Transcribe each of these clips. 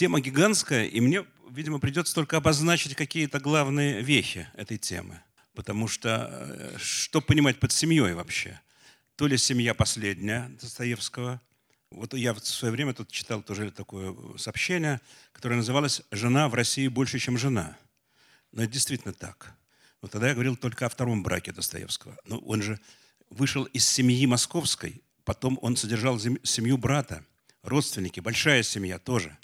Тема гигантская, и мне, видимо, придется только обозначить какие-то главные вехи этой темы. Потому что э, что понимать под семьей вообще? То ли семья последняя Достоевского, вот я в свое время тут читал тоже такое сообщение, которое называлось «Жена в России больше, чем жена». Но это действительно так. Вот тогда я говорил только о втором браке Достоевского. Но он же вышел из семьи московской, потом он содержал семью брата, родственники, большая семья тоже.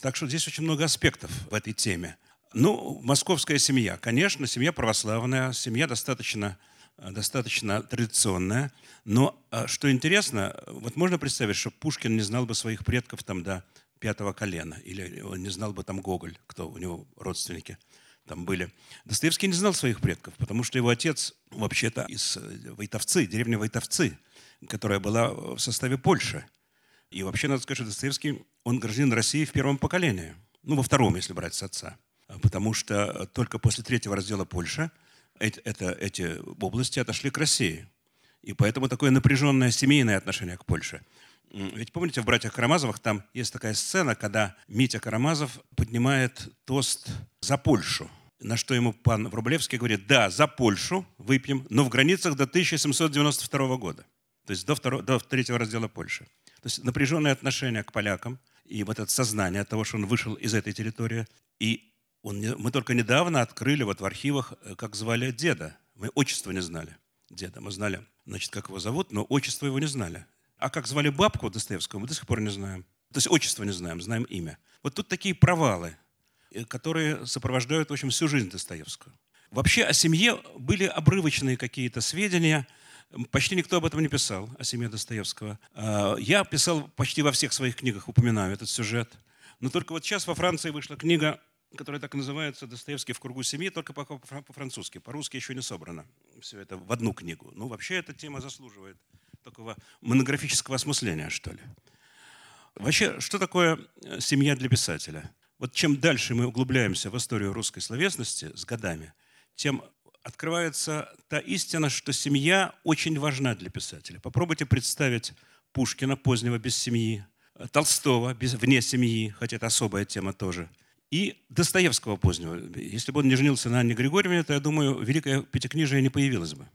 Так что здесь очень много аспектов в этой теме. Ну, московская семья, конечно, семья православная, семья достаточно, достаточно традиционная. Но а, что интересно, вот можно представить, что Пушкин не знал бы своих предков там до пятого колена, или он не знал бы там Гоголь, кто у него родственники там были. Достоевский не знал своих предков, потому что его отец вообще-то из э, Войтовцы, деревни Войтовцы, которая была в составе Польши. И вообще, надо сказать, что Достоевский, он гражданин России в первом поколении. Ну, во втором, если брать с отца. Потому что только после третьего раздела Польши эти, это, эти области отошли к России. И поэтому такое напряженное семейное отношение к Польше. Ведь помните, в «Братьях Карамазовых» там есть такая сцена, когда Митя Карамазов поднимает тост за Польшу. На что ему пан Врублевский говорит, да, за Польшу выпьем, но в границах до 1792 года. То есть до, второго, до третьего раздела Польши. То есть напряженное отношение к полякам и вот это сознание того, что он вышел из этой территории. И он, мы только недавно открыли вот в архивах, э, как звали деда. Мы отчество не знали деда. Мы знали, значит, как его зовут, но отчество его не знали. А как звали бабку Достоевского, мы до сих пор не знаем. То есть отчество не знаем, знаем имя. Вот тут такие провалы, э, которые сопровождают, в общем, всю жизнь Достоевского. Вообще о семье были обрывочные какие-то сведения. Почти никто об этом не писал, о семье Достоевского. А, я писал почти во всех своих книгах, упоминаю этот сюжет. Но только вот сейчас во Франции вышла книга, которая так и называется «Достоевский в кругу семьи», только по-французски. По-русски еще не собрано все это в одну книгу. Ну, вообще эта тема заслуживает такого монографического осмысления, что ли. Вообще, что такое э, семья для писателя? Вот чем дальше мы углубляемся в историю русской словесности с годами, тем открывается та истина, что семья очень важна для писателя. Попробуйте представить Пушкина позднего без семьи, Толстого без, вне семьи, хотя это особая тема тоже, и Достоевского позднего. Если бы он не женился на Анне Григорьевне, то, я думаю, Великое Пятикнижие не появилось бы,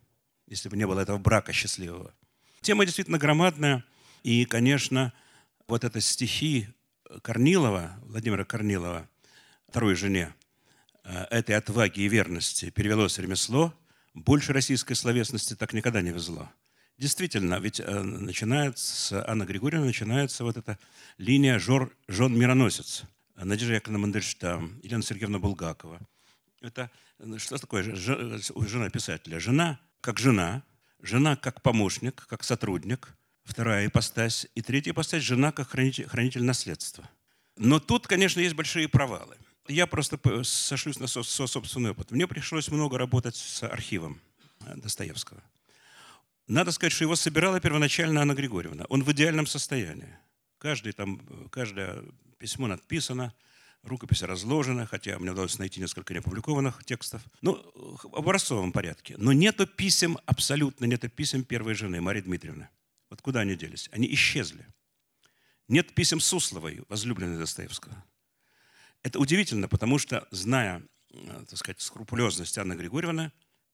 если бы не было этого брака счастливого. Тема действительно громадная. И, конечно, вот это стихи Корнилова, Владимира Корнилова, второй жене, этой отваги и верности перевелось ремесло, больше российской словесности так никогда не везло. Действительно, ведь э, начинается, Анна Григорьевна начинается вот эта линия жор, жен мироносец. Надежда Яковлевна Мандельштам, Елена Сергеевна Булгакова. Это э, что такое жена писателя? Жена как жена, Жена как помощник, как сотрудник, вторая ипостась. И третья ипостась – жена как хранитель, хранитель наследства. Но тут, конечно, есть большие провалы. Я просто сошлюсь на со, со собственный опыт. Мне пришлось много работать с архивом э, Достоевского. Надо сказать, что его собирала первоначально Анна Григорьевна. Он в идеальном состоянии. Каждый там, каждое письмо надписано – рукопись разложена, хотя мне удалось найти несколько неопубликованных текстов. Ну, в образцовом порядке. Но нету писем, абсолютно нету писем первой жены, Марии Дмитриевны. Вот куда они делись? Они исчезли. Нет писем Сусловой, возлюбленной Достоевского. Это удивительно, потому что, зная, э, так сказать, скрупулезность Анны Григорьевны,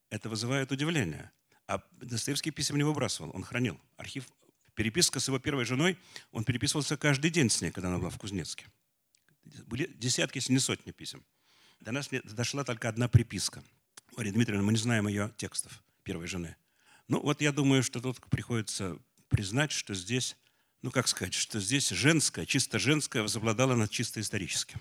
это вызывает удивление. А Достоевский писем не выбрасывал, он хранил. Архив, переписка с его первой женой, он переписывался каждый день с ней, когда она была в Кузнецке. Были десятки, если не сотни писем. До нас дошла только одна приписка. Мария Дмитриевна, мы не знаем ее текстов первой жены. Ну вот я думаю, что тут приходится признать, что здесь, ну как сказать, что здесь женское, чисто женское возобладало над чисто историческим.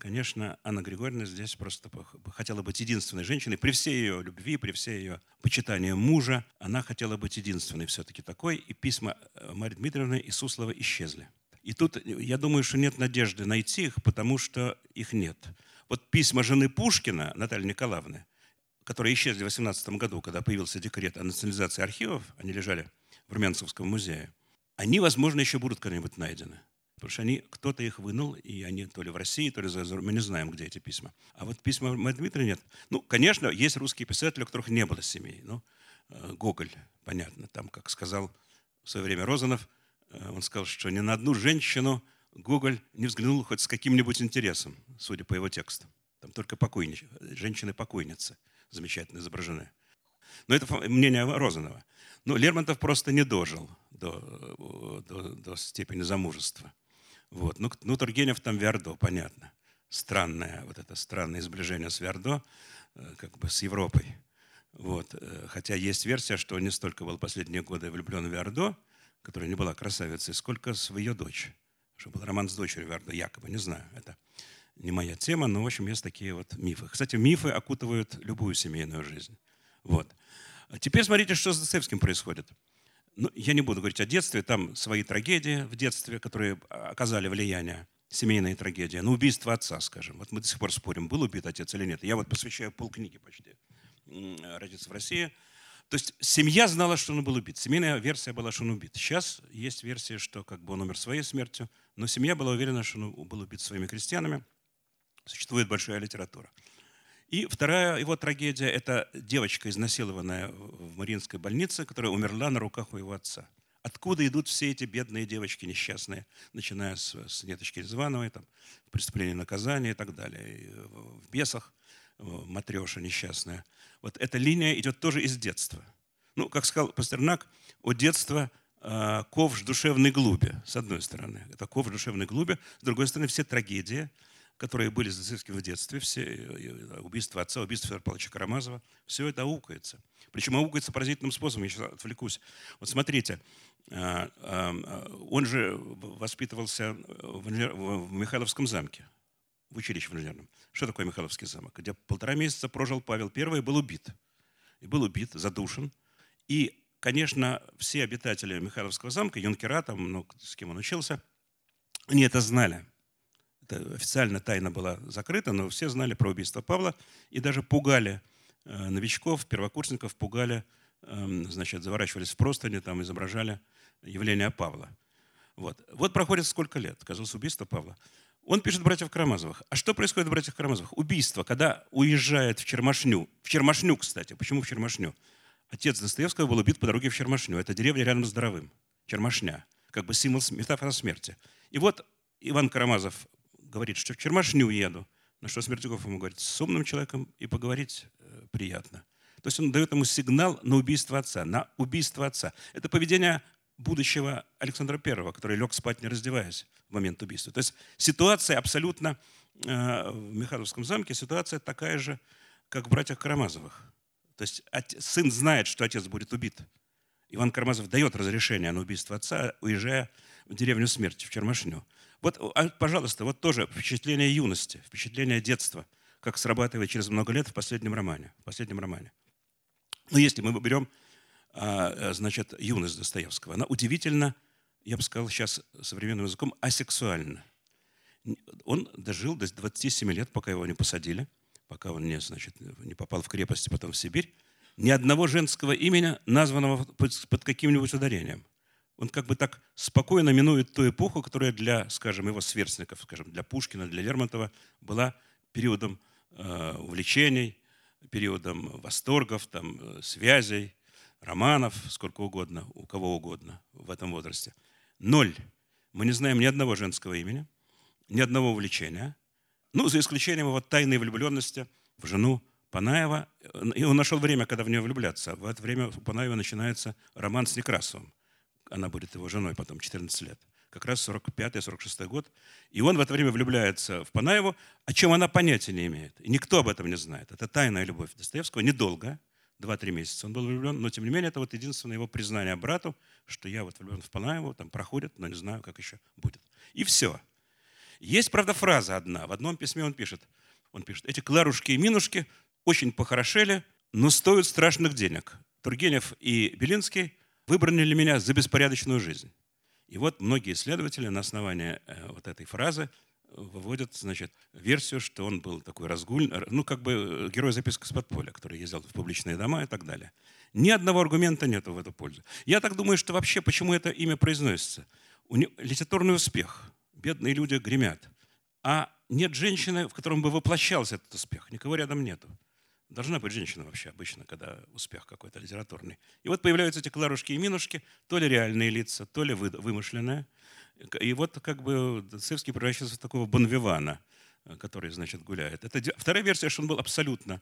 Конечно, Анна Григорьевна здесь просто хотела быть единственной женщиной. При всей ее любви, при всей ее почитании мужа, она хотела быть единственной все-таки такой. И письма э, Марии Дмитриевны и Суслова исчезли. И тут, я думаю, что нет надежды найти их, потому что их нет. Вот письма жены Пушкина, Натальи Николаевны, которые исчезли в 18 году, когда появился декрет о национализации архивов, они лежали в Румянцевском музее, они, возможно, еще будут когда-нибудь найдены. Потому что они, кто-то их вынул, и они то ли в России, то ли за Мы не знаем, где эти письма. А вот письма Марии Дмитрия нет. Ну, конечно, есть русские писатели, у которых не было семей. Ну, э, Гоголь, понятно, там, как сказал в свое время Розанов – Э, он сказал, что ни на одну женщину Гоголь не взглянул хоть с каким-нибудь интересом, судя по его тексту. Там только покойнички, женщины-покойницы замечательно изображены. Но это мнение Розанова. Но Лермонтов просто не дожил до, до, до степени замужества. Вот. Ну, ну, Тургенев там Виардо, понятно. Странное, вот это странное сближение с Виардо, э, как бы с Европой. Вот. Э, хотя есть версия, что он не столько был последние годы влюблен в Виардо, которая не была красавицей, сколько в ее дочь. Что был роман с дочерью Виардо, якобы, не знаю. Это не моя тема, но, в общем, есть такие вот мифы. Кстати, мифы окутывают любую семейную жизнь. Вот. А теперь смотрите, что с Достоевским происходит. Ну, я не буду говорить о детстве, там свои трагедии в детстве, которые оказали влияние, семейные трагедии. Ну, убийство отца, скажем. Вот мы до сих пор спорим, был убит отец или нет. Я вот посвящаю полкниги почти «Родиться в России». То есть семья знала, что он был убит. Семейная версия была, что он убит. Сейчас есть версия, что как бы он умер своей смертью, но семья была уверена, что он был убит своими крестьянами. Существует большая литература. И вторая его трагедия – это девочка, изнасилованная в Мариинской больнице, которая умерла на руках у его отца. Откуда идут все эти бедные девочки несчастные, начиная с, с Неточки Резвановой, там, преступление наказания и так далее, и в «Бесах», матреша несчастная. Вот эта линия идет тоже из детства. Ну, как сказал Пастернак, у детства э, ковш душевной глуби, с одной стороны. Это ковш душевной глуби. С другой стороны, все трагедии, которые были Достоевским в детстве, все убийства отца, убийство Федора Павловича Карамазова, все это аукается. Причем аукается поразительным способом, я сейчас отвлекусь. Вот смотрите, э, э, он же воспитывался в Михайловском замке, в училище в инженерном. Что такое Михайловский замок? Где полтора месяца прожил Павел I и был убит. И был убит, задушен. И, конечно, все обитатели Михайловского замка, юнкера, там, ну, с кем он учился, они это знали официально тайна была закрыта, но все знали про убийство Павла и даже пугали э, новичков, первокурсников, пугали, эм, значит, заворачивались в простыни, там изображали явление Павла. Вот. вот проходит сколько лет, казалось, убийство Павла. Он пишет братьев Карамазовых. А что происходит в братьях Карамазовых? Убийство, когда уезжает в Чермашню. В Чермашню, кстати. Почему в Чермашню? Отец Достоевского был убит по дороге в Чермашню. Это деревня рядом с Доровым. Чермашня. Как бы символ, метафора смерти. И вот Иван Карамазов говорит, что в Чермашню еду. На что Смертюков ему говорит, с умным человеком и поговорить э, приятно. То есть он дает ему сигнал на убийство отца, на убийство отца. Это поведение будущего Александра I, который лег спать, не раздеваясь в момент убийства. То есть ситуация абсолютно э, в Михайловском замке, ситуация такая же, как в «Братьях Карамазовых». То есть сын знает, что отец будет убит. Иван Карамазов дает разрешение на убийство отца, уезжая в деревню смерти, в Чермашню. Вот, а, пожалуйста, вот тоже впечатление юности, впечатление детства, как срабатывает через много лет в последнем романе. В последнем романе. Но если мы берем, а, э, значит, юность Достоевского, она удивительно, я бы сказал сейчас современным языком, асексуальна. Он дожил до 27 лет, пока его не посадили, пока он не, значит, не попал в крепость, потом в Сибирь. Ни одного женского имени, названного под каким-нибудь ударением он как бы так спокойно минует ту эпоху, которая для, скажем, его сверстников, скажем, для Пушкина, для Лермонтова была периодом э, увлечений, периодом восторгов, там, э, связей, романов, сколько угодно, у кого угодно в этом возрасте. Ноль. Мы не знаем ни одного женского имени, ни одного увлечения. Ну, за исключением его тайной влюбленности в жену Панаева. И он нашел время, когда в нее влюбляться. В это время у Панаева начинается роман с Некрасовым она будет его женой потом, 14 лет. Как раз 45-46 год. И он в это время влюбляется в Панаеву, о чем она понятия не имеет. И никто об этом не знает. Это тайная любовь Достоевского, недолго, 2-3 месяца он был влюблен, но тем не менее это вот единственное его признание брату, что я вот влюблен в Панаеву, там проходит, но не знаю, как еще будет. И все. Есть, правда, фраза одна. В одном письме он пишет, он пишет, эти Кларушки и Минушки очень похорошели, но стоят страшных денег. Тургенев и Белинский выбрали ли меня за беспорядочную жизнь. И вот многие исследователи на основании э, вот этой фразы выводят, значит, версию, что он был такой разгуль, ну, как бы э, герой записки с подполя, который ездил в публичные дома и так далее. Ни одного аргумента нет в эту пользу. Я так думаю, что вообще, почему это имя произносится? У него литературный успех. Бедные люди гремят. А нет женщины, в котором бы воплощался этот успех. Никого рядом нету. Должна быть женщина вообще обычно, когда успех какой-то литературный. И вот появляются эти Кларушки и Минушки, то ли реальные лица, то ли вымышленные. И вот как бы Достоевский превращается в такого Бонвивана, который, значит, гуляет. Это вторая версия, что он был абсолютно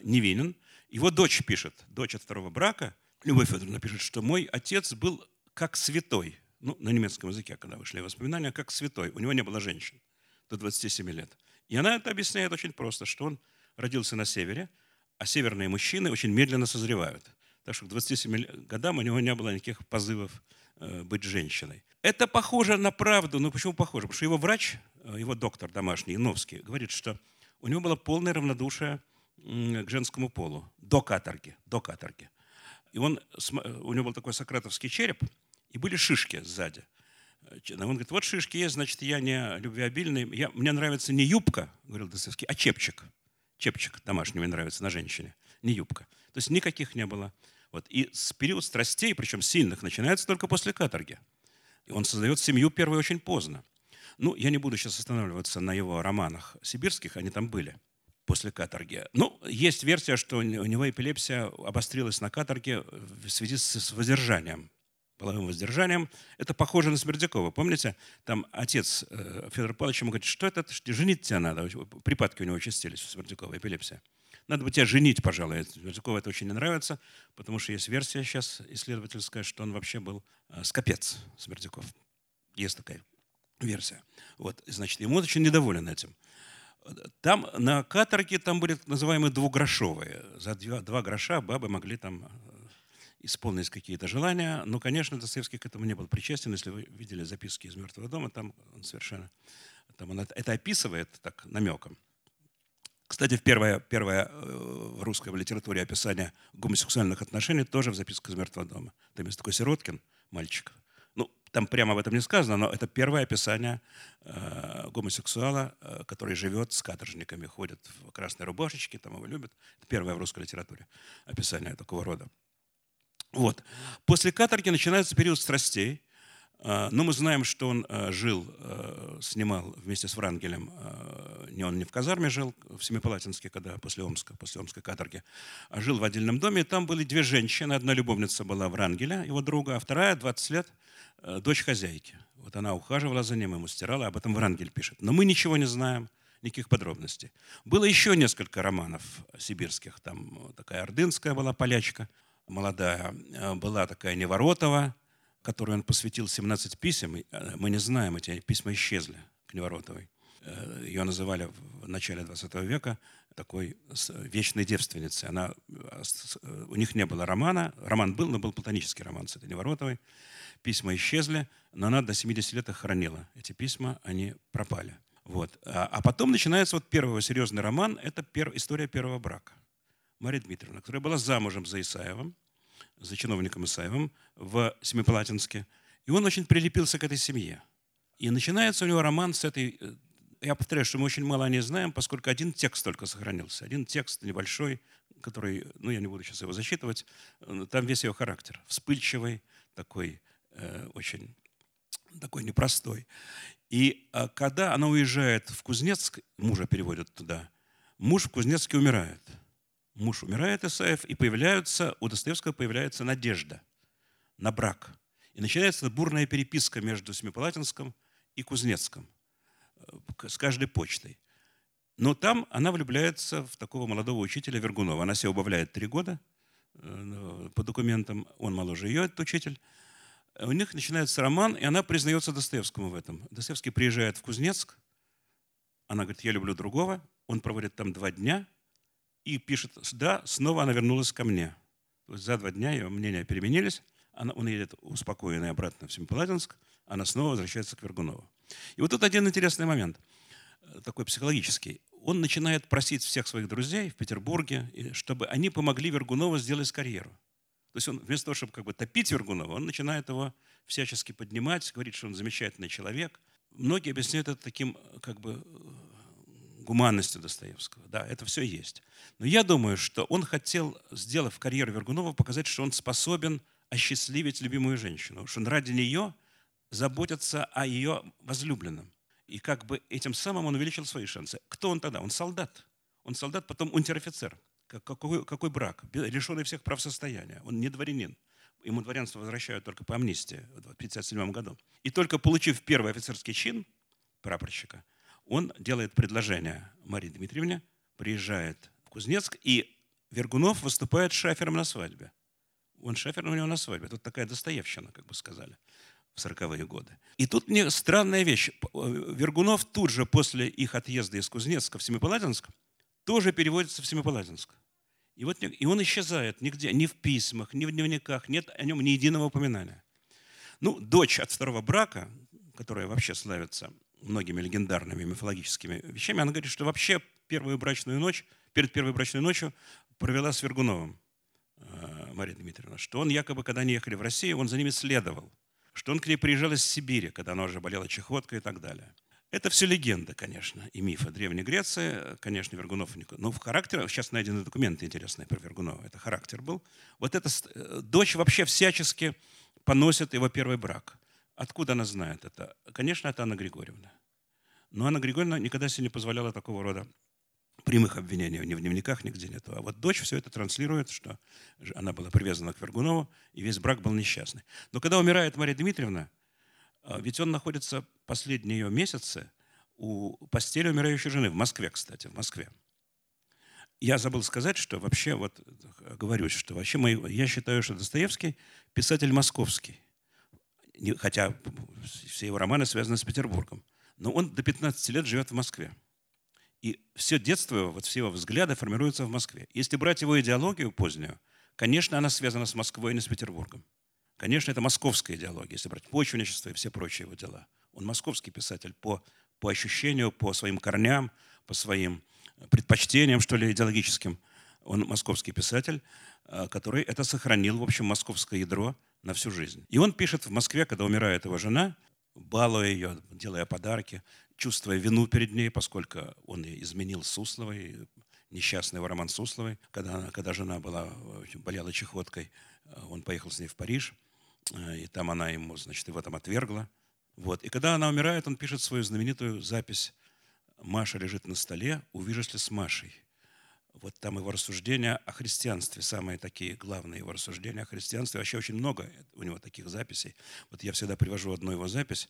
невинен. Его дочь пишет, дочь от второго брака, Любовь Федоровна пишет, что мой отец был как святой. Ну, на немецком языке, когда вышли воспоминания, как святой. У него не было женщин до 27 лет. И она это объясняет очень просто, что он родился на севере, а северные мужчины очень медленно созревают. Так что к 27 годам у него не было никаких позывов э, быть женщиной. Это похоже на правду. Ну почему похоже? Потому что его врач, э, его доктор домашний, Иновский, говорит, что у него было полное равнодушие к женскому полу до каторги. До каторги. И он, у него был такой сократовский череп, и были шишки сзади. Он говорит, вот шишки есть, значит, я не любвеобильный. Я, мне нравится не юбка, говорил Достоевский, а чепчик. Чепчик домашний мне нравится на женщине, не юбка. То есть никаких не было. Вот. И с период страстей, причем сильных, начинается только после каторги. И он создает семью первой очень поздно. Ну, я не буду сейчас останавливаться на его романах сибирских, они там были после каторги. Ну, есть версия, что у него эпилепсия обострилась на каторге в связи с воздержанием половым воздержанием. Это похоже на Смердякова. Помните, там отец э, Федор Павлович ему говорит, что это, женить тебя надо. Припадки у него участились у Смердякова, эпилепсия. Надо бы тебя женить, пожалуй. Смердякову это очень не нравится, потому что есть версия сейчас исследовательская, что он вообще был э, скопец Смердяков. Есть такая версия. Вот, значит, ему очень недоволен этим. Там на каторге там были так называемые двугрошовые. За два, два гроша бабы могли там исполнить какие-то желания. Но, конечно, Достоевский к этому не был причастен. Если вы видели записки из «Мертвого дома», там он совершенно там он это описывает так намеком. Кстати, в первое, первое э, в русской литературе описание гомосексуальных отношений тоже в записках из «Мертвого дома». Там есть такой Сироткин, мальчик. Ну, там прямо об этом не сказано, но это первое описание э, гомосексуала, э, который живет с каторжниками, ходит в красной рубашечке, там его любят. Это первое в русской литературе описание такого рода. Вот. После каторги начинается период страстей. А, но мы знаем, что он а, жил, а, снимал вместе с Врангелем, не он не в казарме жил, в Семипалатинске, когда после Омска, после Омской каторги, а жил в отдельном доме. Там были две женщины. Одна любовница была Врангеля, его друга, а вторая, 20 лет, дочь хозяйки. Вот она ухаживала за ним, ему стирала, об этом Врангель пишет. Но мы ничего не знаем, никаких подробностей. Было еще несколько романов сибирских. Там такая ордынская была полячка – молодая, э, была такая Неворотова, которой он посвятил 17 писем. Э, мы не знаем, эти письма исчезли к Неворотовой. Э, Ее называли в начале 20 века такой вечной девственницей. Она, у них не было романа. Роман был, но был платонический роман с этой Неворотовой. Письма исчезли, но она до 70 лет их хранила. Эти письма, они пропали. Вот. А, а потом начинается вот первый серьезный роман. Это история первого брака. Мария Дмитриевна, которая была замужем за Исаевым, за чиновником Исаевым в Семипалатинске. И он очень прилепился к этой семье. И начинается у него роман с этой... Э, я повторяю, что мы очень мало о ней знаем, поскольку один текст только сохранился. Один текст небольшой, который, ну, я не буду сейчас его засчитывать, там весь его характер. Вспыльчивый, такой э, очень такой непростой. И а, когда она уезжает в Кузнецк, мужа переводят туда, муж в Кузнецке умирает – муж умирает, Исаев, и появляются, у Достоевского появляется надежда на брак. И начинается бурная переписка между Семипалатинском и Кузнецком э, с каждой почтой. Но там она влюбляется в такого молодого учителя Вергунова. Она себя убавляет три года э, по документам, он моложе ее, этот учитель. У них начинается роман, и она признается Достоевскому в этом. Достоевский приезжает в Кузнецк, она говорит, я люблю другого, он проводит там два дня – и пишет, да, снова она вернулась ко мне. То есть за два дня ее мнения переменились, она, он едет успокоенный обратно в Семипалатинск, она снова возвращается к Вергунову. И вот тут один интересный момент, э, такой психологический. Он начинает просить всех своих друзей в Петербурге, чтобы они помогли Вергунову сделать карьеру. То есть он вместо того, чтобы как бы топить Вергунова, он начинает его всячески поднимать, говорит, что он замечательный человек. Многие объясняют это таким как бы гуманностью Достоевского. Да, это все есть. Но я думаю, что он хотел, сделав карьеру Вергунова, показать, что он способен осчастливить любимую женщину, что он ради нее заботится о ее возлюбленном. И как бы этим самым он увеличил свои шансы. Кто он тогда? Он солдат. Он солдат, потом унтер-офицер. Какой, какой брак? Лишенный всех прав состояния. Он не дворянин. Ему дворянство возвращают только по амнистии в 1957 году. И только получив первый офицерский чин прапорщика, он делает предложение Марии Дмитриевне, приезжает в Кузнецк, и Вергунов выступает шафером на свадьбе. Он шафер у него на свадьбе. Тут такая достоевщина, как бы сказали, в 40-е годы. И тут мне странная вещь. Вергунов тут же после их отъезда из Кузнецка в Семипаладинск тоже переводится в Семипаладинск. И, вот, и он исчезает нигде, ни в письмах, ни в дневниках, нет о нем ни единого упоминания. Ну, дочь от второго брака, которая вообще славится многими легендарными мифологическими вещами, она говорит, что вообще первую брачную ночь, перед первой брачной ночью провела с Вергуновым э, Мария Дмитриевна, что он якобы, когда они ехали в Россию, он за ними следовал, что он к ней приезжал из Сибири, когда она уже болела чехоткой и так далее. Это все легенда, конечно, и мифы Древней Греции. Конечно, Вергунов... Но в характере... Сейчас найдены документы интересные про Вергунова. Это характер был. Вот эта э, дочь вообще всячески поносит его первый брак. Откуда она знает это? Конечно, это Анна Григорьевна. Но Анна Григорьевна никогда себе не позволяла такого рода прямых обвинений ни в дневниках, нигде нету. А вот дочь все это транслирует, что она была привязана к Вергунову, и весь брак был несчастный. Но когда умирает Мария Дмитриевна, а, ведь он находится последние ее месяцы у постели умирающей жены в Москве, кстати, в Москве. Я забыл сказать, что вообще, вот говорю, что вообще мы, я считаю, что Достоевский писатель московский. Хотя все его романы связаны с Петербургом. Но он до 15 лет живет в Москве. И все детство, вот все его взгляды формируются в Москве. Если брать его идеологию позднюю, конечно, она связана с Москвой, а не с Петербургом. Конечно, это московская идеология, если брать почвенничество и все прочие его дела. Он московский писатель по, по ощущению, по своим корням, по своим предпочтениям, что ли, идеологическим. Он московский писатель, э, который это сохранил, в общем, московское ядро на всю жизнь. И он пишет в Москве, когда умирает его жена, балуя ее, делая подарки, чувствуя вину перед ней, поскольку он изменил Сусловой, несчастный его роман Сусловой, когда, когда жена была, болела чехоткой, э, он поехал с ней в Париж – Э, и там она ему, значит, в этом отвергла. Вот. И когда она умирает, он пишет свою знаменитую запись «Маша лежит на столе, увижусь ли с Машей». Вот там его рассуждения о христианстве, самые такие главные его рассуждения о христианстве. Вообще очень много у него таких записей. Вот я всегда привожу одну его запись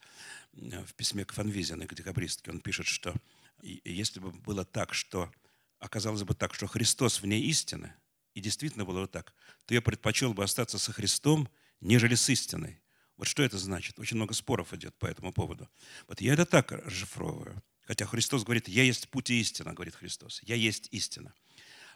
э, в письме к Фанвизиной, к декабристке. Он пишет, что если бы было так, что оказалось бы так, что Христос вне истины, и действительно было бы так, то я предпочел бы остаться со Христом нежели с истиной. Вот что это значит? Очень много споров идет по этому поводу. Вот я это так расшифровываю. Хотя Христос говорит, я есть путь и истина, говорит Христос. Я есть истина.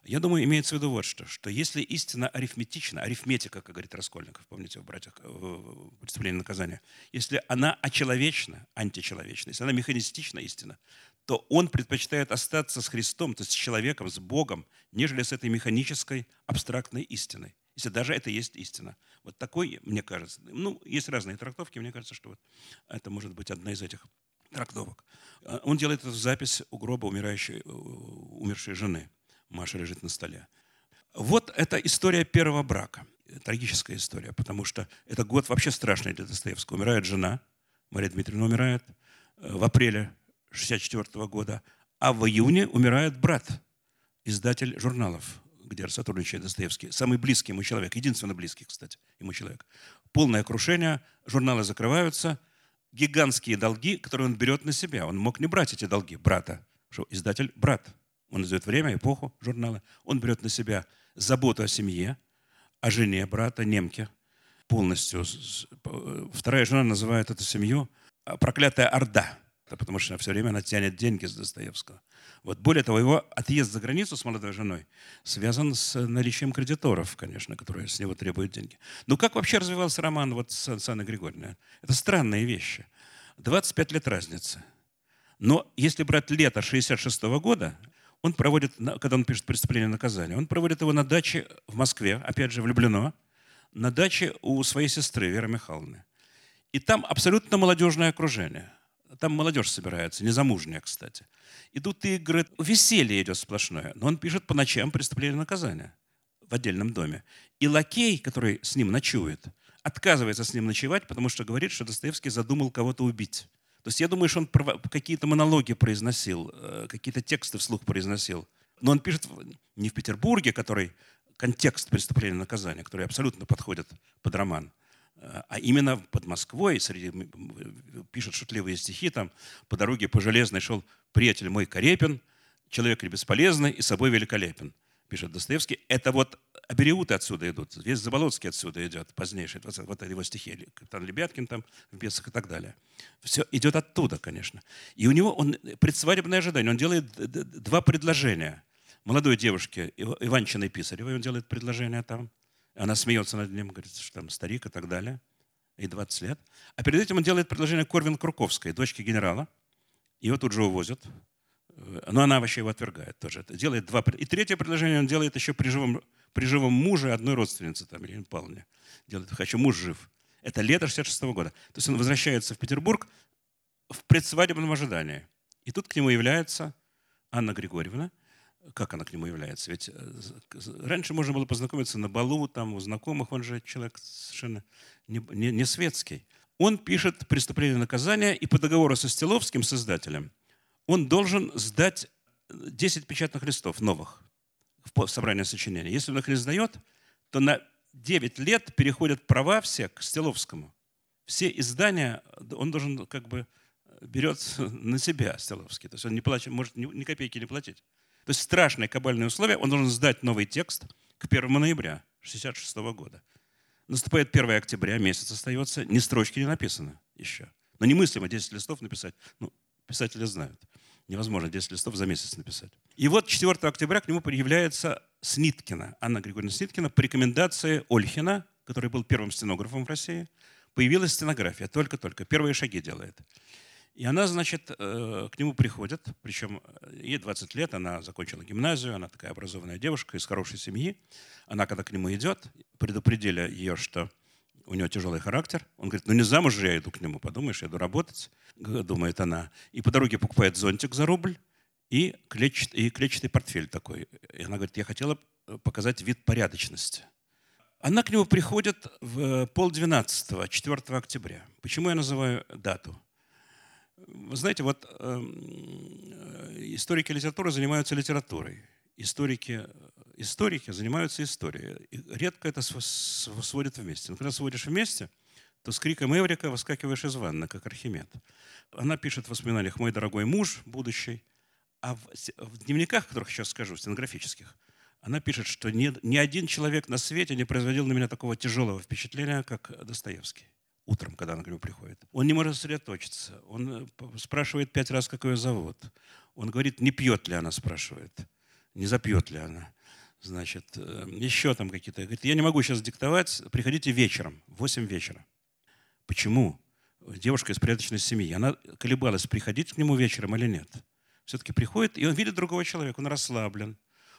Я думаю, имеется в виду вот что, что если истина арифметична, арифметика, как говорит Раскольников, помните в «Братьях» в «Преступлении и наказания», если она очеловечна, античеловечна, если она механистична истина, то он предпочитает остаться с Христом, то есть с человеком, с Богом, нежели с этой механической, абстрактной истиной если даже это есть истина. Вот такой, мне кажется, ну, есть разные трактовки, мне кажется, что вот это может быть одна из этих трактовок. А, он делает эту запись у гроба умирающей, умершей жены. Маша лежит на столе. Вот это история первого брака. Трагическая история, потому что это год вообще страшный для Достоевского. Умирает жена, Мария Дмитриевна умирает э, в апреле 1964 года, а в июне умирает брат, издатель журналов где сотрудничает Достоевский, самый близкий ему человек, единственный близкий, кстати, ему человек. Полное крушение, журналы закрываются, гигантские долги, которые он берет на себя. Он мог не брать эти долги брата, что издатель – брат. Он издает время, эпоху, журналы. Он берет на себя заботу о семье, о жене брата, немке, полностью. Вторая жена называет эту семью «проклятая орда», потому что все время она тянет деньги с Достоевского. Вот. Более того, его отъезд за границу с молодой женой связан с наличием кредиторов, конечно, которые с него требуют деньги. Но как вообще развивался роман вот с Анной Григорьевной? Это странные вещи. 25 лет разницы. Но если брать лето 66 года, он проводит, когда он пишет «Преступление и наказание», он проводит его на даче в Москве, опять же, влюблено, на даче у своей сестры Веры Михайловны. И там абсолютно молодежное окружение. Там молодежь собирается, незамужняя, кстати. Идут игры, веселье идет сплошное. Но он пишет по ночам преступление и наказание в отдельном доме. И лакей, который с ним ночует, отказывается с ним ночевать, потому что говорит, что Достоевский задумал кого-то убить. То есть я думаю, что он какие-то монологи произносил, э, какие-то тексты вслух произносил. Но он пишет не в Петербурге, который контекст преступления и наказания, который абсолютно подходит под роман, а именно под Москвой, среди, пишет шутливые стихи, там по дороге по железной шел приятель мой Карепин, человек бесполезный и собой великолепен пишет Достоевский, это вот абериуты отсюда идут, весь Заболоцкий отсюда идет, позднейший, вот его стихи, капитан Лебяткин там в «Бесах» и так далее. Все идет оттуда, конечно. И у него он, предсвадебное ожидание, он делает два предложения. Молодой девушке, Иванчиной Писаревой, он делает предложение там, она смеется над ним, говорит, что там старик и так далее, и 20 лет. А перед этим он делает предложение Корвин Круковской, дочке генерала. Ее тут же увозят но она вообще его отвергает тоже. Делает два... И третье предложение он делает еще при живом, при живом муже одной родственницы, там, Елене Павловне. Делает, хочу, муж жив. Это лето 66 года. То есть он возвращается в Петербург в предсвадебном ожидании. И тут к нему является Анна Григорьевна. Как она к нему является? Ведь э, раньше можно было познакомиться на балу, там, у знакомых, он же человек совершенно не, не, не светский. Он пишет «Преступление и наказание» и по договору со Стиловским, создателем, он должен сдать 10 печатных листов новых в собрание сочинений. Если он их не сдает, то на 9 лет переходят права все к Стеловскому. Все издания он должен как бы берет на себя Стеловский. То есть он не платит, может ни копейки не платить. То есть страшные кабальные условия. Он должен сдать новый текст к 1 ноября 1966 года. Наступает 1 октября, месяц остается, ни строчки не написано еще. Но немыслимо 10 листов написать. Ну, писатели знают. Невозможно 10 листов за месяц написать. И вот 4 октября к нему появляется Сниткина, Анна Григорьевна Сниткина, по рекомендации Ольхина, который был первым стенографом в России, появилась стенография, только-только, первые шаги делает. И она, значит, э, к нему приходит, причем ей 20 лет, она закончила гимназию, она такая образованная девушка из хорошей семьи. Она, когда к нему идет, предупредили ее, что у него тяжелый характер. Он говорит, ну не замуж же я иду к нему, подумаешь, я иду работать, думает она. И по дороге покупает зонтик за рубль и, клетчат, и клетчатый портфель такой. И она говорит, я хотела э, показать вид порядочности. Она к нему приходит в полдвенадцатого, 4 октября. Почему я называю дату? Вы знаете, вот эм, э, историки литературы занимаются литературой. Историки историки занимаются историей. И редко это сводят вместе. Но когда сводишь вместе, то с криком Эврика выскакиваешь из ванны, как Архимед. Она пишет в воспоминаниях «Мой дорогой муж, будущий», а в, в дневниках, которых сейчас скажу, стенографических, она пишет, что ни, ни один человек на свете не производил на меня такого тяжелого впечатления, как Достоевский. Утром, когда она к нему приходит. Он не может сосредоточиться. Он э, спрашивает пять раз, как ее зовут. Он говорит, не пьет ли она, спрашивает. Не запьет ли она значит, э, еще там какие-то. Говорит, я не могу сейчас диктовать, приходите вечером, в 8 вечера. Почему? Девушка из порядочной семьи. Она колебалась, приходить к нему вечером или нет. Все-таки приходит, и он видит другого человека, он расслаблен,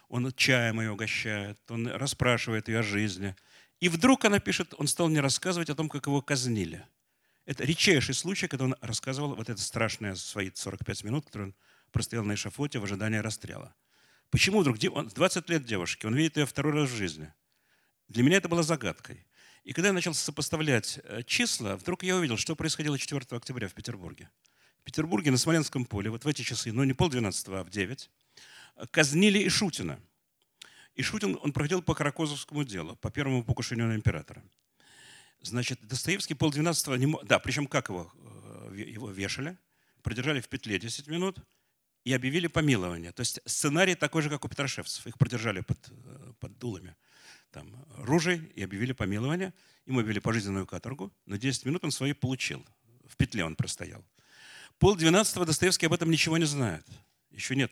он чаем ее угощает, он расспрашивает ее о жизни. И вдруг она пишет, он стал мне рассказывать о том, как его казнили. Это редчайший случай, когда он рассказывал вот это страшное свои 45 минут, которые он простоял на эшафоте в ожидании расстрела. Почему вдруг? Он 20 лет девушки, он видит ее второй раз в жизни. Для меня это было загадкой. И когда я начал сопоставлять э, числа, вдруг я увидел, что происходило 4 октября в Петербурге. В Петербурге на Смоленском поле, вот в эти часы, но не полдвенадцатого, а в 9, казнили Ишутина. Ишутин, он проходил по Каракозовскому делу, по первому покушению на императора. Значит, Достоевский полдвенадцатого не. Да, причем как его? Э, его вешали, продержали в петле 10 минут – и объявили помилование. То есть сценарий такой же, как у Петрошевцев. Их продержали под, э, под дулами там, ружей и объявили помилование. Ему объявили пожизненную каторгу, но 10 минут он свои получил. В петле он простоял. Пол двенадцатого Достоевский об этом ничего не знает. Еще нет.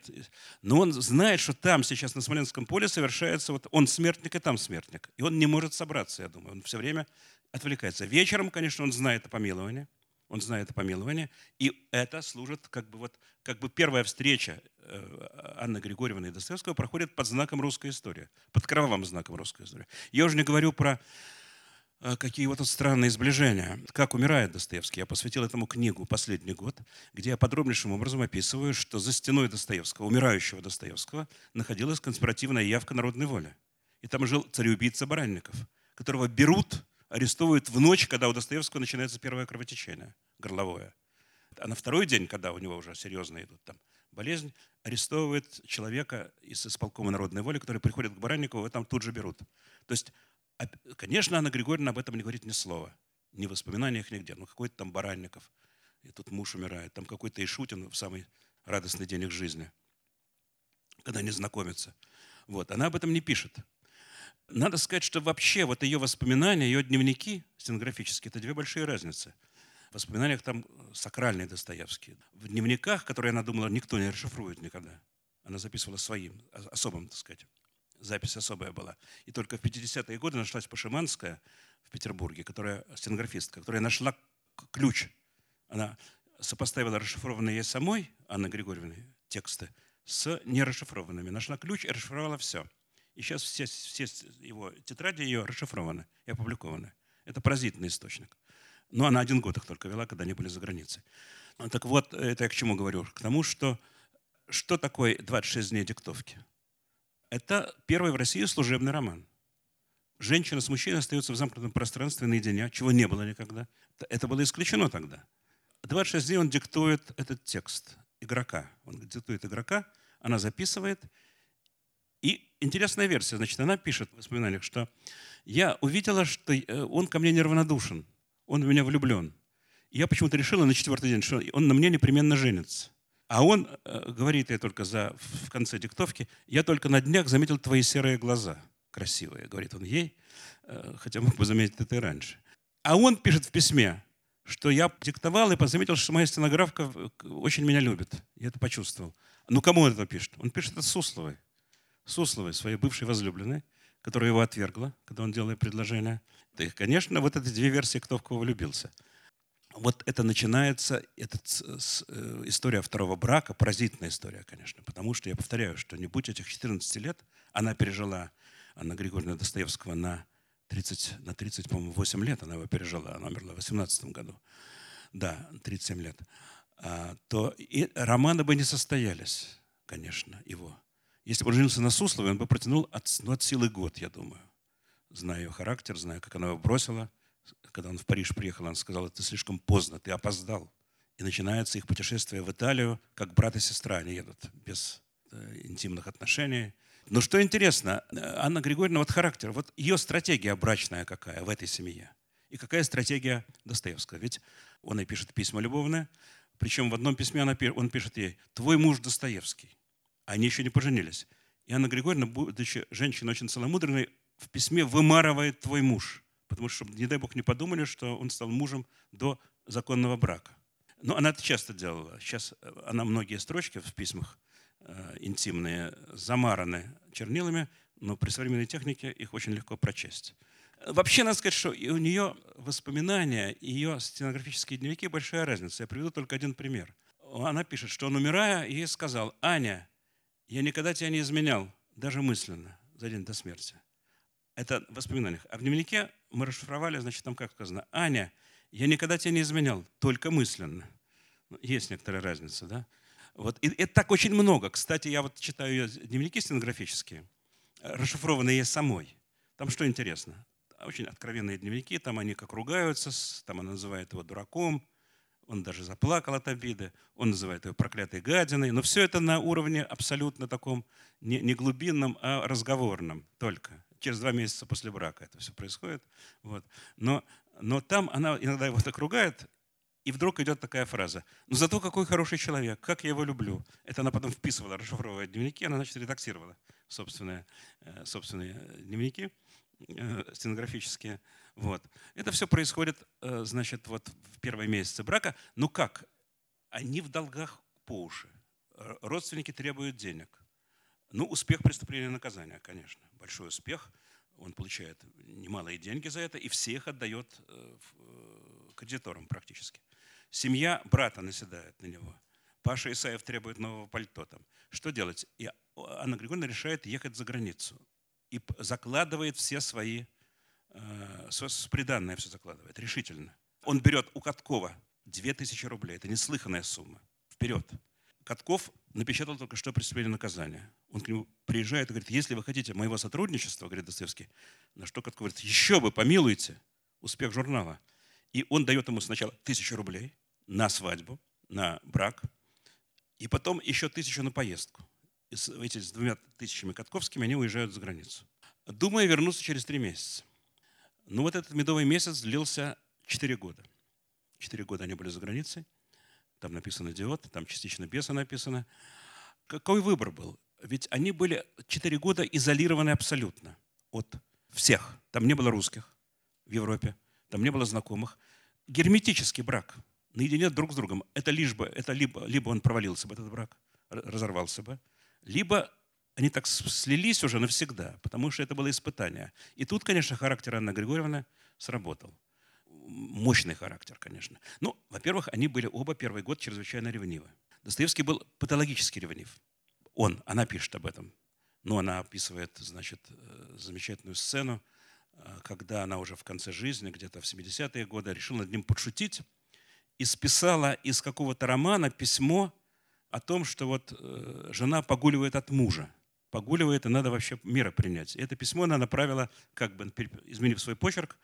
Но он знает, что там сейчас на Смоленском поле совершается, вот он смертник и там смертник. И он не может собраться, я думаю. Он все время отвлекается. Вечером, конечно, он знает о помиловании он знает о помиловании. И это служит как бы, вот, как бы первая встреча э, Анны Григорьевны и Достоевского проходит под знаком русской истории, под кровавым знаком русской истории. Я уже не говорю про э, какие вот странные сближения. Как умирает Достоевский. Я посвятил этому книгу «Последний год», где я подробнейшим образом описываю, что за стеной Достоевского, умирающего Достоевского, находилась конспиративная явка народной воли. И там жил цареубийца Баранников, которого берут арестовывают в ночь, когда у Достоевского начинается первое кровотечение горловое. А на второй день, когда у него уже серьезно идут там болезнь, арестовывает человека из исполкома народной воли, который приходит к Баранникову, и там тут же берут. То есть, конечно, Анна Григорьевна об этом не говорит ни слова. Ни в воспоминаниях, нигде. Ну, какой-то там Баранников. И тут муж умирает. Там какой-то Ишутин в самый радостный день их жизни. Когда они знакомятся. Вот. Она об этом не пишет. Надо сказать, что вообще вот ее воспоминания, ее дневники стенографические, это две большие разницы. В воспоминаниях там сакральные Достоевские. В дневниках, которые она думала, никто не расшифрует никогда. Она записывала своим, особым, так сказать. Запись особая была. И только в 50-е годы нашлась Пашиманская в Петербурге, которая стенографистка, которая нашла ключ. Она сопоставила расшифрованные ей самой, Анны Григорьевны, тексты с нерасшифрованными. Нашла ключ и расшифровала все. И сейчас все, все его тетради ее расшифрованы и опубликованы. Это поразительный источник. Но она один год их только вела, когда они были за границей. Ну, так вот, это я к чему говорю? К тому, что что такое 26 дней диктовки? Это первый в России служебный роман. Женщина с мужчиной остаются в замкнутом пространстве наедине, чего не было никогда. Это было исключено тогда. 26 дней он диктует этот текст игрока. Он диктует игрока, она записывает. Интересная версия. Значит, она пишет в воспоминаниях, что я увидела, что э, он ко мне неравнодушен, он в меня влюблен. Я почему-то решила на четвертый день, что он на мне непременно женится. А он э, говорит ей только за, в конце диктовки, я только на днях заметил твои серые глаза. Красивые, говорит он ей, э, хотя мог бы заметить это и раньше. А он пишет в письме, что я диктовал и заметил, что моя стенографка очень меня любит. Я это почувствовал. Ну, кому он это пишет? Он пишет это Сусловой. Сусловой, своей бывшей возлюбленной, которая его отвергла, когда он делал ей предложение. И, конечно, вот эти две версии, кто в кого влюбился. Вот это начинается, эта э, история второго брака, поразительная история, конечно, потому что, я повторяю, что не будь этих 14 лет, она пережила Анна Григорьевна Достоевского на 30, на 30, по-моему, 8 лет она его пережила, она умерла в 18 году. Да, 37 лет. А, то и романы бы не состоялись, конечно, его. Если бы он женился на Суслове, он бы протянул от, ну, от силы год, я думаю. Зная ее характер, зная, как она его бросила. Когда он в Париж приехал, она сказала, ты слишком поздно, ты опоздал. И начинается их путешествие в Италию, как брат и сестра. Они едут без э, интимных отношений. Но что интересно, Анна Григорьевна, вот характер, вот ее стратегия брачная какая в этой семье. И какая стратегия Достоевского. Ведь он ей пишет письма любовные, причем в одном письме он пишет ей «Твой муж Достоевский». Они еще не поженились. И Анна Григорьевна, будучи женщиной очень целомудренной, в письме вымарывает «твой муж», потому что, не дай бог, не подумали, что он стал мужем до законного брака. Но она это часто делала. Сейчас она многие строчки в письмах Э, интимные замараны чернилами, но при современной технике их очень легко прочесть. Вообще, надо сказать, что у нее воспоминания, ее стенографические дневники большая разница. Я приведу только один пример. Она пишет, что он, умирая, ей сказал, «Аня, я никогда тебя не изменял, даже мысленно, за день до смерти». Это в воспоминаниях. А в дневнике мы расшифровали, значит, там как сказано, «Аня, я никогда тебя не изменял, только мысленно». Ну, есть некоторая разница, да? Вот. И это так очень много. Кстати, я вот читаю ее дневники стенографические, расшифрованные ей самой. Там что интересно? Очень откровенные дневники, там они как ругаются, там она называет его дураком, он даже заплакал от обиды, он называет ее проклятой гадиной, но все это на уровне абсолютно таком не, глубинном, а разговорном только. Через два месяца после брака это все происходит. Вот. Но, но там она иногда его так ругает, и вдруг идет такая фраза. «Ну зато какой хороший человек, как я его люблю». Это она потом вписывала, расшифровывая дневники, она, значит, редактировала собственные, э, собственные дневники э, стенографические. Вот. Это все происходит, э, значит, вот в первые месяцы брака. Ну как? Они в долгах по уши. Родственники требуют денег. Ну, успех преступления и наказания, конечно. Большой успех. Он получает немалые деньги за это, и все их отдает кредиторам практически. Семья брата наседает на него. Паша Исаев требует нового пальто. Там. Что делать? И Анна Григорьевна решает ехать за границу. И закладывает все свои, э, приданное все закладывает, решительно. Он берет у Каткова 2000 рублей. Это неслыханная сумма. Вперед. Катков напечатал только что преступление наказания. Он к нему приезжает и говорит, если вы хотите моего сотрудничества, говорит Достоевский, на что Катков говорит, еще бы, помилуйте, успех журнала. И он дает ему сначала тысячу рублей, на свадьбу, на брак. И потом еще тысячу на поездку. С, эти с двумя тысячами Катковскими они уезжают за границу. Думаю вернуться через три месяца. Ну вот этот медовый месяц длился четыре года. Четыре года они были за границей. Там написано «Диод», там частично «Беса» написано. Какой выбор был? Ведь они были четыре года изолированы абсолютно от всех. Там не было русских в Европе, там не было знакомых. Герметический брак, наедине друг с другом. Это лишь бы, это либо, либо он провалился бы, этот брак, разорвался бы, либо они так слились уже навсегда, потому что это было испытание. И тут, конечно, характер Анны Григорьевны сработал. Мощный характер, конечно. Ну, во-первых, они были оба первый год чрезвычайно ревнивы. Достоевский был патологически ревнив. Он, она пишет об этом. Но она описывает, значит, э, замечательную сцену, э, когда она уже в конце жизни, где-то в 70-е годы, решила над ним подшутить и списала из какого-то романа письмо о том, что вот э, жена погуливает от мужа погуливает, и надо вообще меры принять. Это письмо она направила, как бы изменив свой почерк,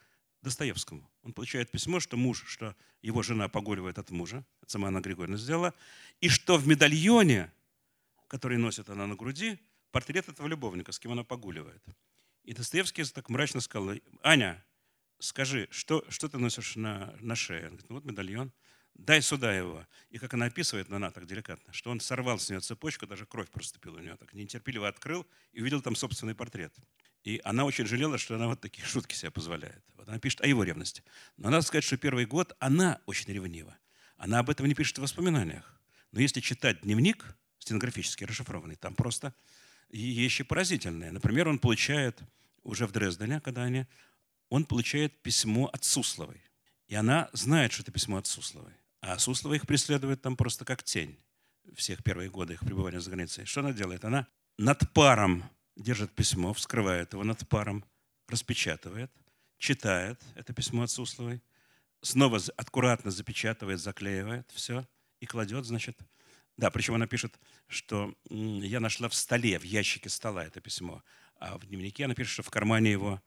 Достоевскому. Он получает письмо, что муж, что его жена погуливает от мужа, сама Анна Григорьевна сделала, и что в медальоне, который носит она на груди, портрет этого любовника, с кем она погуливает. И Достоевский так мрачно сказал, Аня, скажи, что, что ты носишь на, на шее? Он говорит, ну вот медальон дай сюда его. И как она описывает, но она так деликатно, что он сорвал с нее цепочку, даже кровь проступила у нее, так нетерпеливо открыл и увидел там собственный портрет. И она очень жалела, что она вот такие шутки себе позволяет. Вот она пишет о его ревности. Но надо сказать, что первый год она очень ревнива. Она об этом не пишет в воспоминаниях. Но если читать дневник, стенографически расшифрованный, там просто вещи поразительные. Например, он получает уже в Дрездене, когда они, он получает письмо от Сусловой. И она знает, что это письмо от Сусловой. А Суслова их преследует там просто как тень всех первые годы их пребывания за границей. Что она делает? Она над паром держит письмо, вскрывает его над паром, распечатывает, читает это письмо от Сусловой, снова аккуратно запечатывает, заклеивает все и кладет, значит, да, причем она пишет, что я нашла в столе, в ящике стола это письмо, а в дневнике она пишет, что в кармане его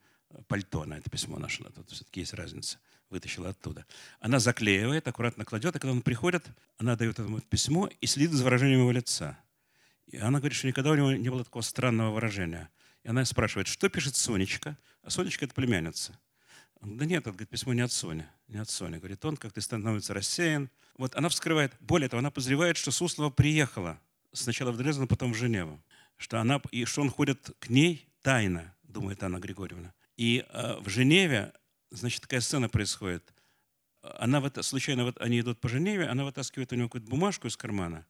пальто на это письмо нашла. Тут все-таки есть разница вытащила оттуда. Она заклеивает, аккуратно кладет, и когда он приходит, она дает ему письмо и следит за выражением его лица. И она говорит, что никогда у него не было такого странного выражения. И она спрашивает, что пишет Сонечка? А Сонечка – это племянница. Он, да нет, это говорит, письмо не от Сони. Не от Сони. Говорит, он как-то становится рассеян. Вот она вскрывает. Более того, она подозревает, что Суслова приехала сначала в Дрезден, потом в Женеву. Что она, и что он ходит к ней тайно, думает Анна Григорьевна. И э, в Женеве значит, такая сцена происходит. Она вот, случайно, вот они идут по Женеве, она вытаскивает у него какую-то бумажку из кармана,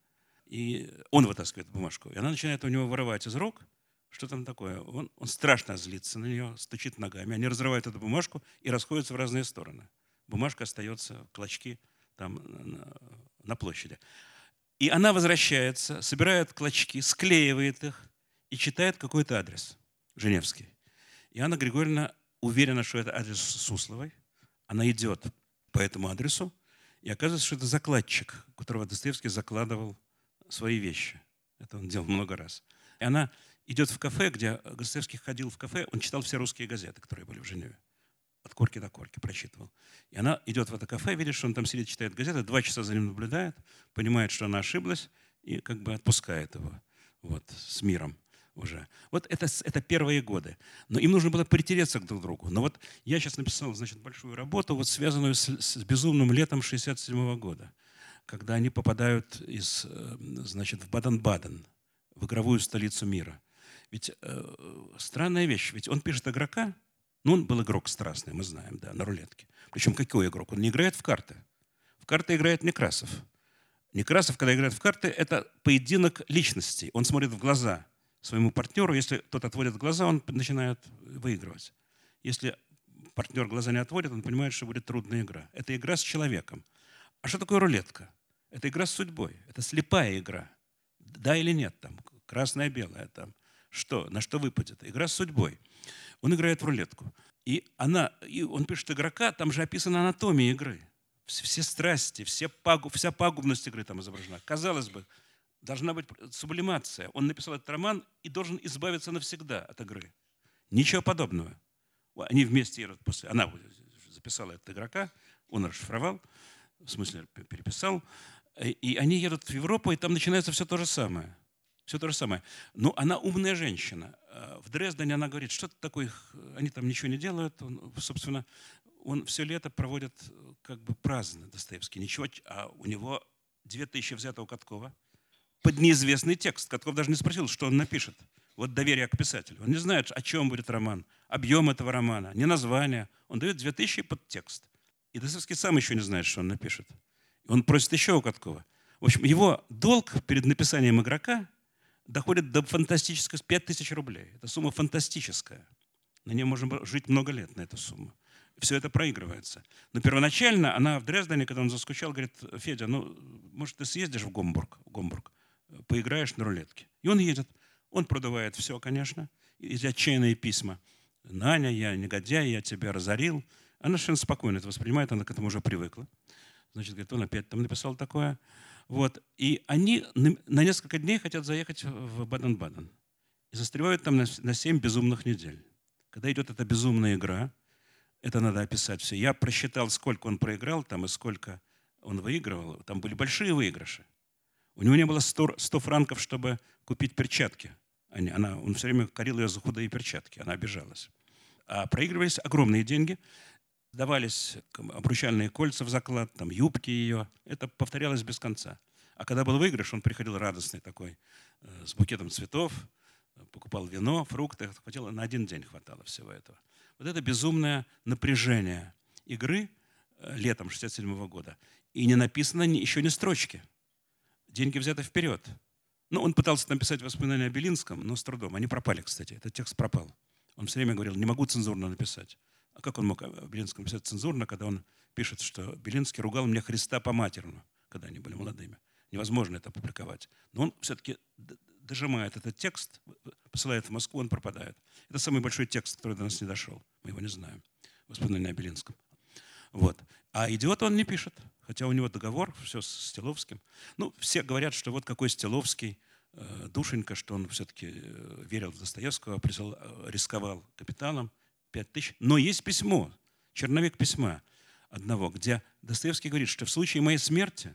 и он вытаскивает бумажку, и она начинает у него вырывать из рук, что там такое. Он, он страшно злится на нее, стучит ногами. Они разрывают эту бумажку и расходятся в разные стороны. Бумажка остается, клочки там на, на площади. И она возвращается, собирает клочки, склеивает их и читает какой-то адрес, Женевский. И Анна Григорьевна уверена, что это адрес Сусловой. Она идет по этому адресу, и оказывается, что это закладчик, которого Достоевский закладывал свои вещи. Это он делал много раз. И она идет в кафе, где Достоевский ходил в кафе, он читал все русские газеты, которые были в Женеве. От корки до корки прочитывал. И она идет в это кафе, видит, что он там сидит, читает газеты, два часа за ним наблюдает, понимает, что она ошиблась, и как бы отпускает его вот, с миром уже. Вот это, это первые годы. Но им нужно было притереться к друг другу. Но вот я сейчас написал, значит, большую работу, вот связанную с, с безумным летом 67 -го года, когда они попадают из, э, значит, в Баден-Баден, в игровую столицу мира. Ведь э, странная вещь, ведь он пишет игрока, ну, он был игрок страстный, мы знаем, да, на рулетке. Причем какой игрок? Он не играет в карты. В карты играет Некрасов. Некрасов, когда играет в карты, это поединок личностей. Он смотрит в глаза – своему партнеру. Если тот отводит глаза, он начинает выигрывать. Если партнер глаза не отводит, он понимает, что будет трудная игра. Это игра с человеком. А что такое рулетка? Это игра с судьбой. Это слепая игра. Да или нет, там, красное, белое, там, что, на что выпадет. Игра с судьбой. Он играет в рулетку. И, она, и он пишет игрока, там же описана анатомия игры. Все страсти, все пагуб, вся пагубность игры там изображена. Казалось бы, должна быть сублимация. Он написал этот роман и должен избавиться навсегда от игры. Ничего подобного. Они вместе, после, она записала этого игрока, он расшифровал, в смысле переписал, И они едут в Европу, и там начинается все то же самое. Все то же самое. Но она умная женщина. Э, в Дрездене она говорит, что такое, они там ничего не делают. Он, собственно, он все лето проводит как бы праздно Достоевский. Ничего, а у него две тысячи взятого Каткова под неизвестный текст. Катков даже не спросил, что он напишет. Вот доверие к писателю. Он не знает, о чем будет роман, объем этого романа, не название. Он дает две тысячи под текст. И Достоевский сам еще не знает, что он напишет. Он просит еще у Каткова. В общем, его долг перед написанием игрока доходит до фантастической 5 тысяч рублей. Это сумма фантастическая. На ней можно жить много лет, на эту сумму. Все это проигрывается. Но первоначально она в Дрездене, когда он заскучал, говорит, Федя, ну, может, ты съездишь в Гомбург, в Гомбург поиграешь на рулетке. И он едет. Он продувает все, конечно, эти отчаянные письма. «Наня, я негодяй, я тебя разорил». Она совершенно спокойно это воспринимает, она к этому уже привыкла. Значит, говорит, он опять там написал такое. Вот. И они на несколько дней хотят заехать в Баден-Баден. И застревают там на 7 безумных недель. Когда идет эта безумная игра, это надо описать все. Я просчитал, сколько он проиграл там и сколько он выигрывал. Там были большие выигрыши. У него не было 100, 100 франков, чтобы купить перчатки. Она, он все время корил ее за худые перчатки. Она обижалась. А проигрывались огромные деньги. Давались обручальные кольца в заклад, там, юбки ее. Это повторялось без конца. А когда был выигрыш, он приходил радостный такой, э, с букетом цветов, покупал вино, фрукты. Хватило, на один день хватало всего этого. Вот это безумное напряжение игры э, летом 67 года. И не написано еще ни строчки. Деньги взяты вперед. Ну, он пытался написать воспоминания о Белинском, но с трудом. Они пропали, кстати. Этот текст пропал. Он все время говорил, не могу цензурно написать. А как он мог о Белинском писать цензурно, когда он пишет, что Белинский ругал мне Христа по матерну, когда они были молодыми. Невозможно это опубликовать. Но он все-таки дожимает этот текст, посылает в Москву, он пропадает. Это самый большой текст, который до нас не дошел. Мы его не знаем. Воспоминания о Белинском. Вот. А идиот он не пишет, хотя у него договор, все с Стиловским. Ну, все говорят, что вот какой Стиловский, э, душенька, что он все-таки э, верил в Достоевского, присыл, э, рисковал капиталом, 5 тысяч. Но есть письмо, черновик письма одного, где Достоевский говорит, что в случае моей смерти,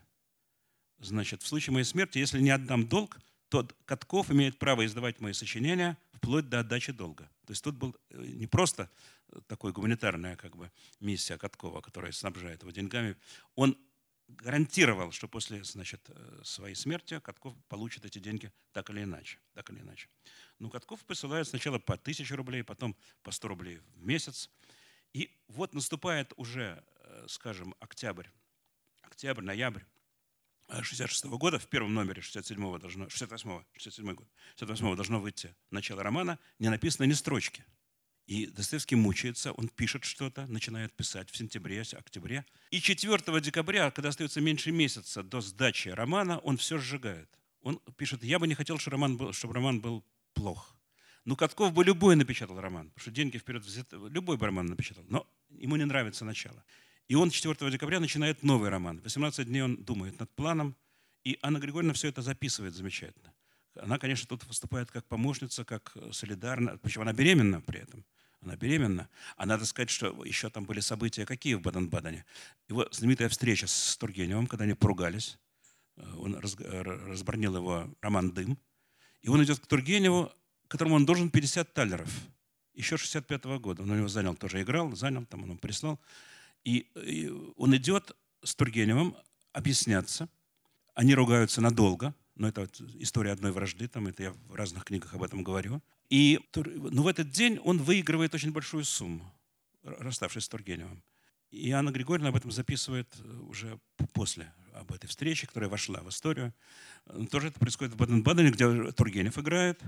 значит, в случае моей смерти, если не отдам долг, то Катков имеет право издавать мои сочинения вплоть до отдачи долга. То есть тут был э, не просто такой гуманитарная как бы, миссия Каткова, которая снабжает его деньгами. Он гарантировал, что после значит, э, своей смерти Катков получит эти деньги так или иначе. Так или иначе. Но Катков посылает сначала по тысяче рублей, потом по 100 рублей в месяц. И вот наступает уже, э, скажем, октябрь, октябрь, ноябрь 66 -го года, в первом номере 67-го должно, 68-го, 67 год, 68-го должно выйти начало романа, не написано ни строчки. И Достоевский мучается, он пишет что-то, начинает писать в сентябре, октябре. И 4 декабря, когда остается меньше месяца до сдачи романа, он все сжигает. Он пишет, я бы не хотел, чтобы роман был, чтобы роман был плох. Ну, Катков бы любой напечатал роман, потому что деньги вперед взяты, любой бы роман напечатал. Но ему не нравится начало. И он 4 декабря начинает новый роман. 18 дней он думает над планом, и Анна Григорьевна все это записывает замечательно. Она, конечно, тут выступает как помощница, как солидарна, причем она беременна при этом. Она беременна. А надо сказать, что еще там были события какие в Баден-Бадене. Его знаменитая встреча с Тургеневым, когда они поругались. Э, он разбронил его роман «Дым». И он идет к Тургеневу, которому он должен 50 талеров. Еще 65 -го года. Он у него занял, тоже играл, занял, там он ему прислал. И, и он идет с Тургеневым объясняться. Они ругаются надолго, но это история одной вражды, там это я в разных книгах об этом говорю. И ну, в этот день он выигрывает очень большую сумму, расставшись с Тургеневым. И Анна Григорьевна об этом записывает э, уже после, об этой встрече, которая вошла в историю. Тоже это происходит в Баден-Бадене, где Тургенев играет.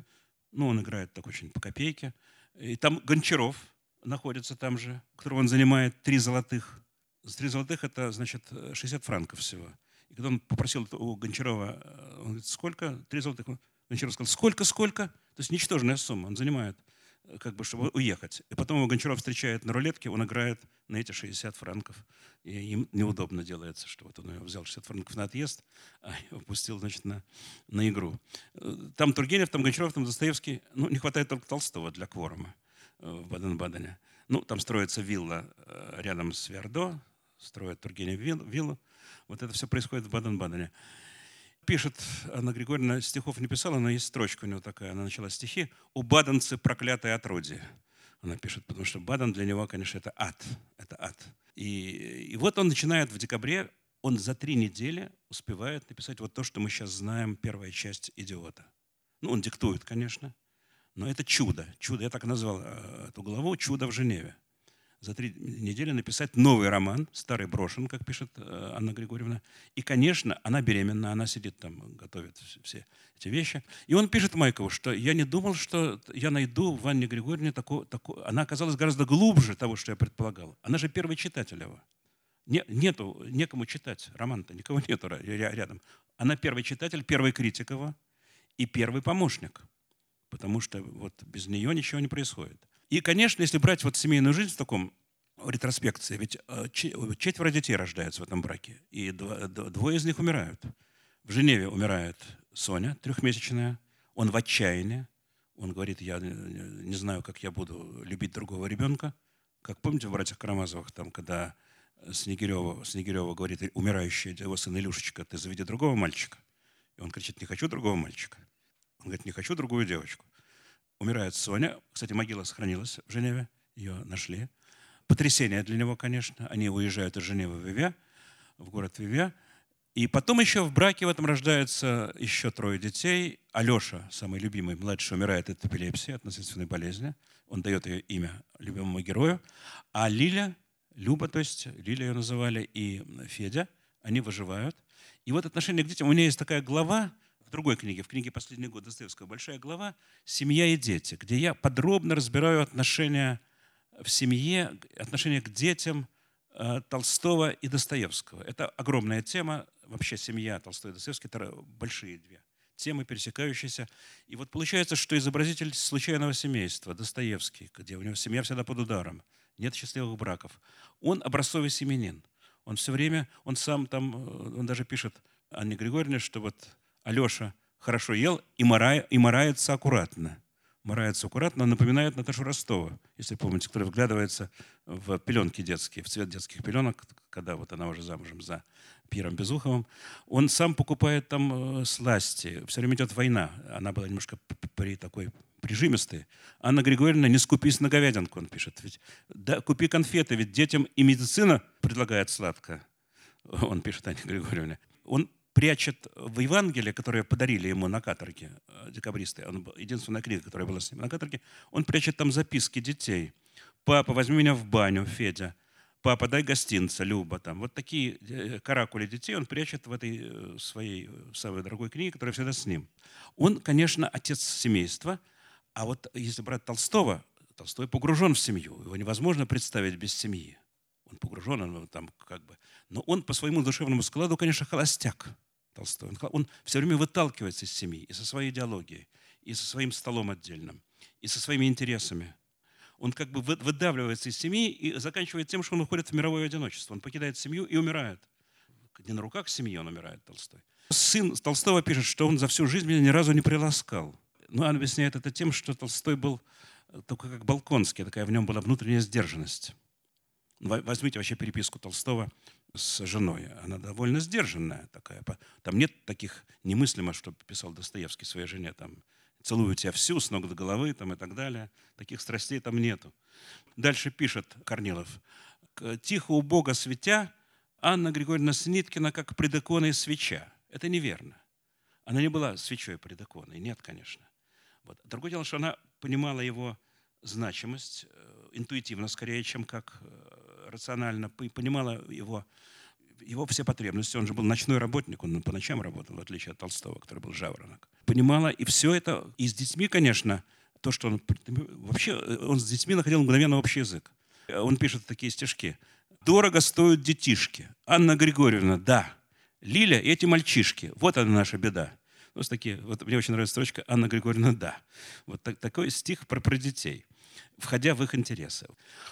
Ну, он играет так очень по копейке. И там Гончаров, находится там же, которого он занимает три золотых. Три золотых – это, значит, 60 франков всего. И когда он попросил у Гончарова, э, он говорит, сколько? Три золотых. Гончаров сказал, сколько, сколько? То есть ничтожная сумма. Он занимает, э, как бы, чтобы уехать. И потом его Гончаров встречает на рулетке, он играет на эти 60 франков. И им неудобно делается, что вот он взял 60 франков на отъезд, а его пустил, значит, на, на игру. Э, там Тургенев, там Гончаров, там Достоевский. Ну, не хватает только Толстого для кворума в Баден-Бадене. Ну, там строится вилла э, рядом с Вердо, строят Тургенев виллу. Вот это все происходит в Баден-Бадене. Пишет Анна Григорьевна, стихов не писала, но есть строчка у него такая, она начала стихи «У баденцы проклятое отродье». Она пишет, потому что Баден для него, конечно, это ад. Это ад. И, и вот он начинает в декабре, он за три недели успевает написать вот то, что мы сейчас знаем, первая часть «Идиота». Ну, он диктует, конечно, но это чудо. Чудо, я так назвал э, эту главу «Чудо в Женеве». За три недели написать новый роман, старый брошен, как пишет э, Анна Григорьевна. И, конечно, она беременна, она сидит там, готовит все эти вещи. И он пишет Майкову, что я не думал, что я найду в Анне Григорьевне такую... такую... Она оказалась гораздо глубже того, что я предполагал. Она же первый читатель его. Не, нету, некому читать роман-то, никого нету рядом. Она первый читатель, первый критик его и первый помощник потому что вот без нее ничего не происходит. И, конечно, если брать вот семейную жизнь в таком ретроспекции, ведь э, четверо детей рождаются в этом браке, и двое из них умирают. В Женеве умирает Соня, трехмесячная, он в отчаянии, он говорит, я не знаю, как я буду любить другого ребенка. Как помните в «Братьях Карамазовых», там, когда Снегирева, Снегирева говорит, умирающая его сын Илюшечка, ты заведи другого мальчика. И он кричит, не хочу другого мальчика. Он говорит, не хочу другую девочку. Умирает Соня. Кстати, могила сохранилась в Женеве. Ее нашли. Потрясение для него, конечно. Они уезжают из Женевы в Виве, в город Виве. И потом еще в браке в этом рождаются еще трое детей. Алеша, самый любимый, младший, умирает от эпилепсии, от наследственной болезни. Он дает ее имя любимому герою. А Лиля, Люба, то есть Лиля ее называли, и Федя, они выживают. И вот отношение к детям. У меня есть такая глава, в другой книге, в книге «Последний год» Достоевского, большая глава «Семья и дети», где я подробно разбираю отношения в семье, отношения к детям э, Толстого и Достоевского. Это огромная тема. Вообще семья Толстой и Достоевский – это большие две темы, пересекающиеся. И вот получается, что изобразитель случайного семейства, Достоевский, где у него семья всегда под ударом, нет счастливых браков, он образцовый семенин. Он все время, он сам там, э, он даже пишет Анне Григорьевне, что вот Алеша хорошо ел и, морая, и морается аккуратно. Морается аккуратно, напоминает Наташу Ростова, если помните, которая вглядывается в пеленки детские, в цвет детских пеленок, когда вот она уже замужем за Пиром Безуховым. Он сам покупает там э, сласти. Все время идет война. Она была немножко при такой прижимистый. Анна Григорьевна, не скупись на говядинку, он пишет. Ведь, да, купи конфеты, ведь детям и медицина предлагает сладко. Он пишет Анне Григорьевне. Он прячет в Евангелии, которое подарили ему на каторге, э, декабристы, он, единственная книга, которая была с ним на каторге, он прячет там записки детей. «Папа, возьми меня в баню, Федя». «Папа, дай гостинца, Люба». Там. Вот такие э, каракули детей он прячет в этой э, своей самой дорогой книге, которая всегда с ним. Он, конечно, отец семейства, а вот если брать Толстого, Толстой погружен в семью. Его невозможно представить без семьи. Он погружен, он там как бы... Но он по своему душевному складу, конечно, холостяк. Толстой. Он все время выталкивается из семьи, и со своей идеологией, и со своим столом отдельным, и со своими интересами. Он как бы выдавливается из семьи и заканчивает тем, что он уходит в мировое одиночество. Он покидает семью и умирает. Не на руках семьи он умирает, Толстой. Сын Толстого пишет, что он за всю жизнь меня ни разу не приласкал. Но он объясняет это тем, что Толстой был только как Балконский, такая в нем была внутренняя сдержанность. Возьмите вообще переписку Толстого с женой. Она довольно сдержанная такая. Там нет таких немыслимо, что писал Достоевский своей жене, там, целую тебя всю, с ног до головы там, и так далее. Таких страстей там нету. Дальше пишет Корнилов. «Тихо у Бога светя, Анна Григорьевна Сниткина как предоконная свеча». Это неверно. Она не была свечой предоконной. Нет, конечно. Вот. Другое дело, что она понимала его значимость э, интуитивно скорее, чем как э, рационально понимала его, его все потребности. Он же был ночной работник, он по ночам работал, в отличие от Толстого, который был жаворонок. Понимала, и все это, и с детьми, конечно, то, что он... Вообще, он с детьми находил мгновенно общий язык. Он пишет такие стишки. «Дорого стоят детишки. Анна Григорьевна, да. Лиля и эти мальчишки. Вот она наша беда». Вот такие, вот мне очень нравится строчка «Анна Григорьевна, да». Вот так, такой стих про, про детей входя в их интересы.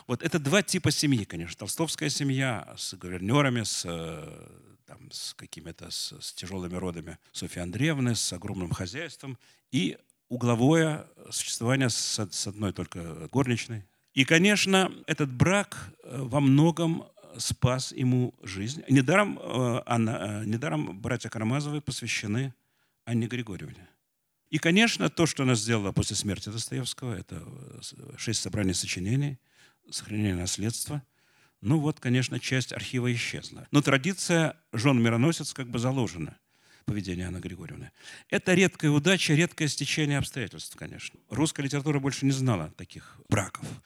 Вот это два типа семьи, конечно. Толстовская семья с гувернерами, с, э, там, с какими-то с, с тяжелыми родами Софьи Андреевны, с огромным хозяйством и угловое существование с, с одной только горничной. И, конечно, этот брак э, во многом спас ему жизнь. Недаром, э, э, недаром братья Карамазовы посвящены Анне Григорьевне. И, конечно, то, что она сделала после смерти Достоевского, это шесть собраний сочинений, сохранение наследства. Ну вот, конечно, часть архива исчезла. Но традиция жен мироносец как бы заложена поведение Анны Григорьевны. Это редкая удача, редкое стечение обстоятельств, конечно. Русская литература больше не знала таких браков.